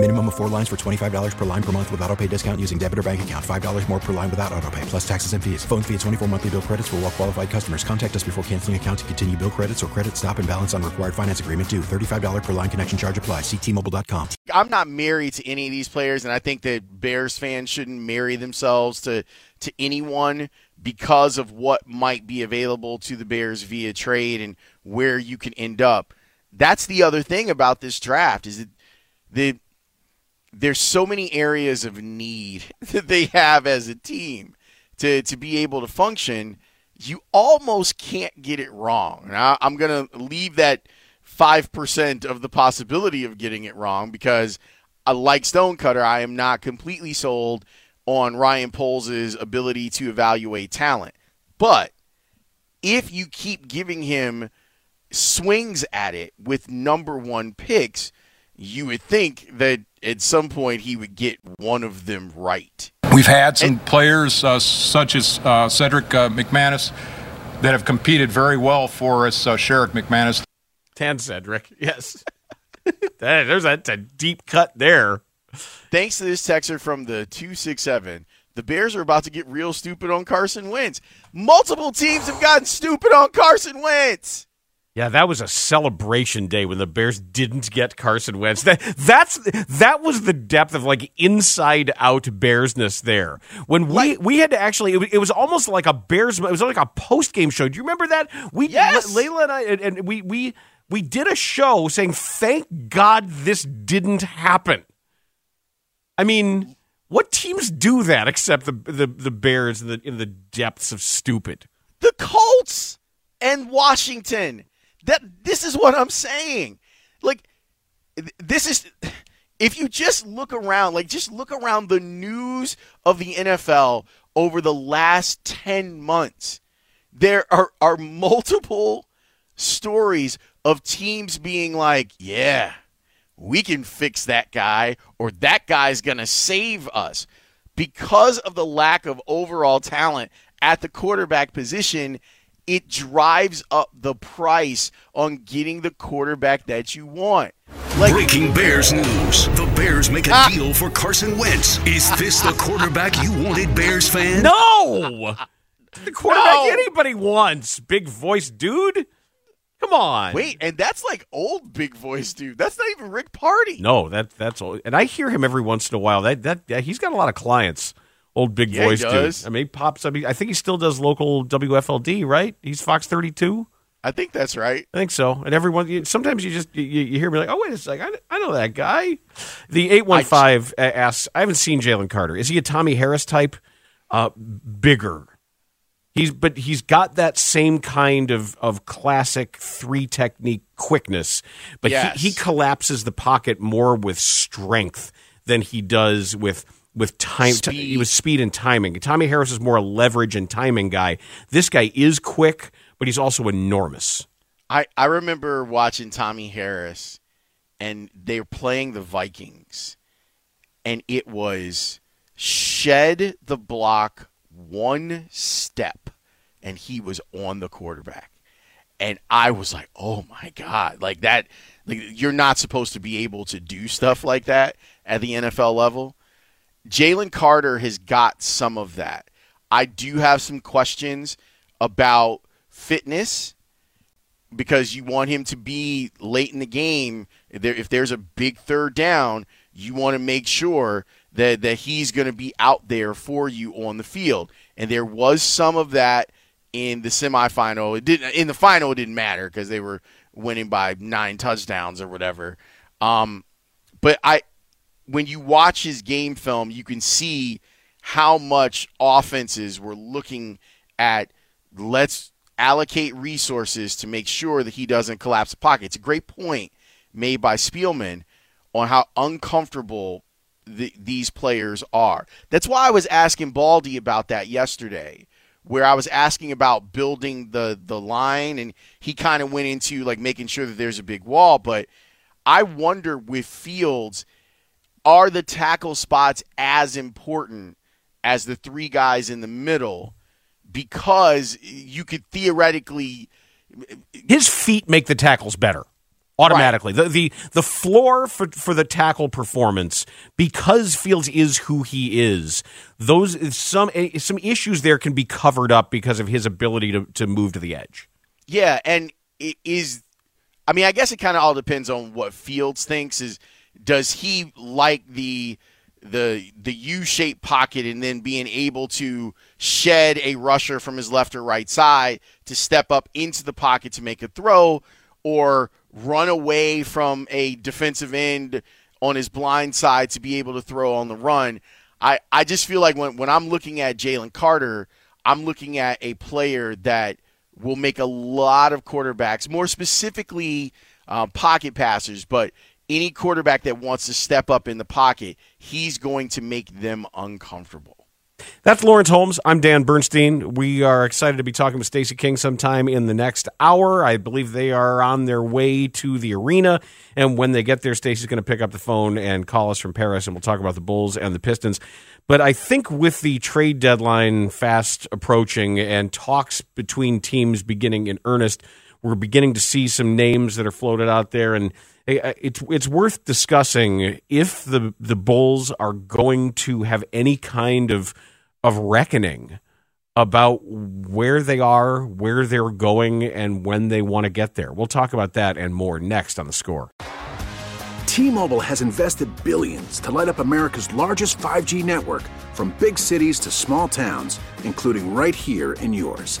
Minimum of four lines for $25 per line per month with auto pay discount using debit or bank account. $5 more per line without auto pay, plus taxes and fees. Phone fee at 24 monthly bill credits for all well qualified customers. Contact us before canceling account to continue bill credits or credit stop and balance on required finance agreement due. $35 per line connection charge apply. Ctmobile.com. I'm not married to any of these players, and I think that Bears fans shouldn't marry themselves to to anyone because of what might be available to the Bears via trade and where you can end up. That's the other thing about this draft is that the there's so many areas of need that they have as a team to to be able to function. You almost can't get it wrong. I'm going to leave that five percent of the possibility of getting it wrong because, like Stonecutter, I am not completely sold on Ryan Poles' ability to evaluate talent. But if you keep giving him swings at it with number one picks, you would think that at some point he would get one of them right. We've had some and, players uh, such as uh, Cedric uh, McManus that have competed very well for us. Uh, Sherrick McManus. Tan Cedric, yes. There's a, a deep cut there. Thanks to this texter from the 267, the Bears are about to get real stupid on Carson Wentz. Multiple teams have gotten stupid on Carson Wentz. Yeah, that was a celebration day when the Bears didn't get Carson Wentz. That that's that was the depth of like inside out Bearsness there. When we we had to actually, it was, it was, almost like a Bears. It was like a post game show. Do you remember that? We yes. Layla and I and, and we we we did a show saying, "Thank God this didn't happen." I mean, what teams do that except the the, the Bears in the in the depths of stupid? The Colts and Washington that this is what I'm saying. Like this is if you just look around, like just look around the news of the NFL over the last 10 months. There are are multiple stories of teams being like, "Yeah, we can fix that guy or that guy's going to save us." Because of the lack of overall talent at the quarterback position, it drives up the price on getting the quarterback that you want. Like, Breaking Bears news. The Bears make a ah. deal for Carson Wentz. Is this the quarterback you wanted, Bears fan? No! The quarterback no. anybody wants. Big voice dude. Come on. Wait, and that's like old big voice dude. That's not even Rick Party. No, that that's old. And I hear him every once in a while. That that yeah, he's got a lot of clients old big yeah, voice dude. I mean, he pops up. I think he still does local WFLD, right? He's Fox 32. I think that's right. I think so. And everyone, sometimes you just you, you hear me like, oh wait a second, I, I know that guy. The eight one five asks, I haven't seen Jalen Carter. Is he a Tommie Harris type? Uh, bigger. He's but he's got that same kind of of classic three technique quickness, but yes. he, he collapses the pocket more with strength than he does with with time. T- he was speed and timing. Tommie Harris is more a leverage and timing guy. This guy is quick, but he's also enormous. I, I remember watching Tommie Harris, and they were playing the Vikings, and it was shed the block one step, and he was on the quarterback. And I was like, oh my God, like that. Like you're not supposed to be able to do stuff like that at the NFL level. Jalen Carter has got some of that. I do have some questions about fitness because you want him to be late in the game. If there's a big third down, you want to make sure that, that he's going to be out there for you on the field. And there was some of that in the semifinal. It didn't in the final. It didn't matter because they were winning by nine touchdowns or whatever. Um, but I when you watch his game film, you can see how much offenses were looking at let's allocate resources to make sure that he doesn't collapse the pocket. It's a great point made by Spielman on how uncomfortable the, these players are. That's why I was asking Baldy about that yesterday, where I was asking about building the the line, and he kind of went into like making sure that there's a big wall. But I wonder with Fields – are the tackle spots as important as the three guys in the middle? Because you could theoretically his feet make the tackles better automatically. Right. The, the the floor for for the tackle performance because Fields is who he is. Those some eh, some issues there can be covered up because of his ability to to move to the edge. Yeah, and it is I mean, I guess it kind of all depends on what Fields thinks is does he like the the the U-shaped pocket and then being able to shed a rusher from his left or right side to step up into the pocket to make a throw or run away from a defensive end on his blind side to be able to throw on the run. I, I just feel like when, when I'm looking at Jalen Carter, I'm looking at a player that will make a lot of quarterbacks, more specifically uh, pocket passers, but any quarterback that wants to step up in the pocket, he's going to make them uncomfortable. That's Laurence Holmes. I'm Dan Bernstein. We are excited to be talking with Stacey King sometime in the next hour. I believe they are on their way to the arena. And when they get there, Stacey's going to pick up the phone and call us from Paris, and we'll talk about the Bulls and the Pistons. But I think with the trade deadline fast approaching and talks between teams beginning in earnest, we're beginning to see some names that are floated out there. And it's it's worth discussing if the the Bulls are going to have any kind of of reckoning about where they are, where they're going, and when they want to get there. We'll talk about that and more next on the score. T-Mobile has invested billions to light up America's largest 5G network, from big cities to small towns, including right here in yours.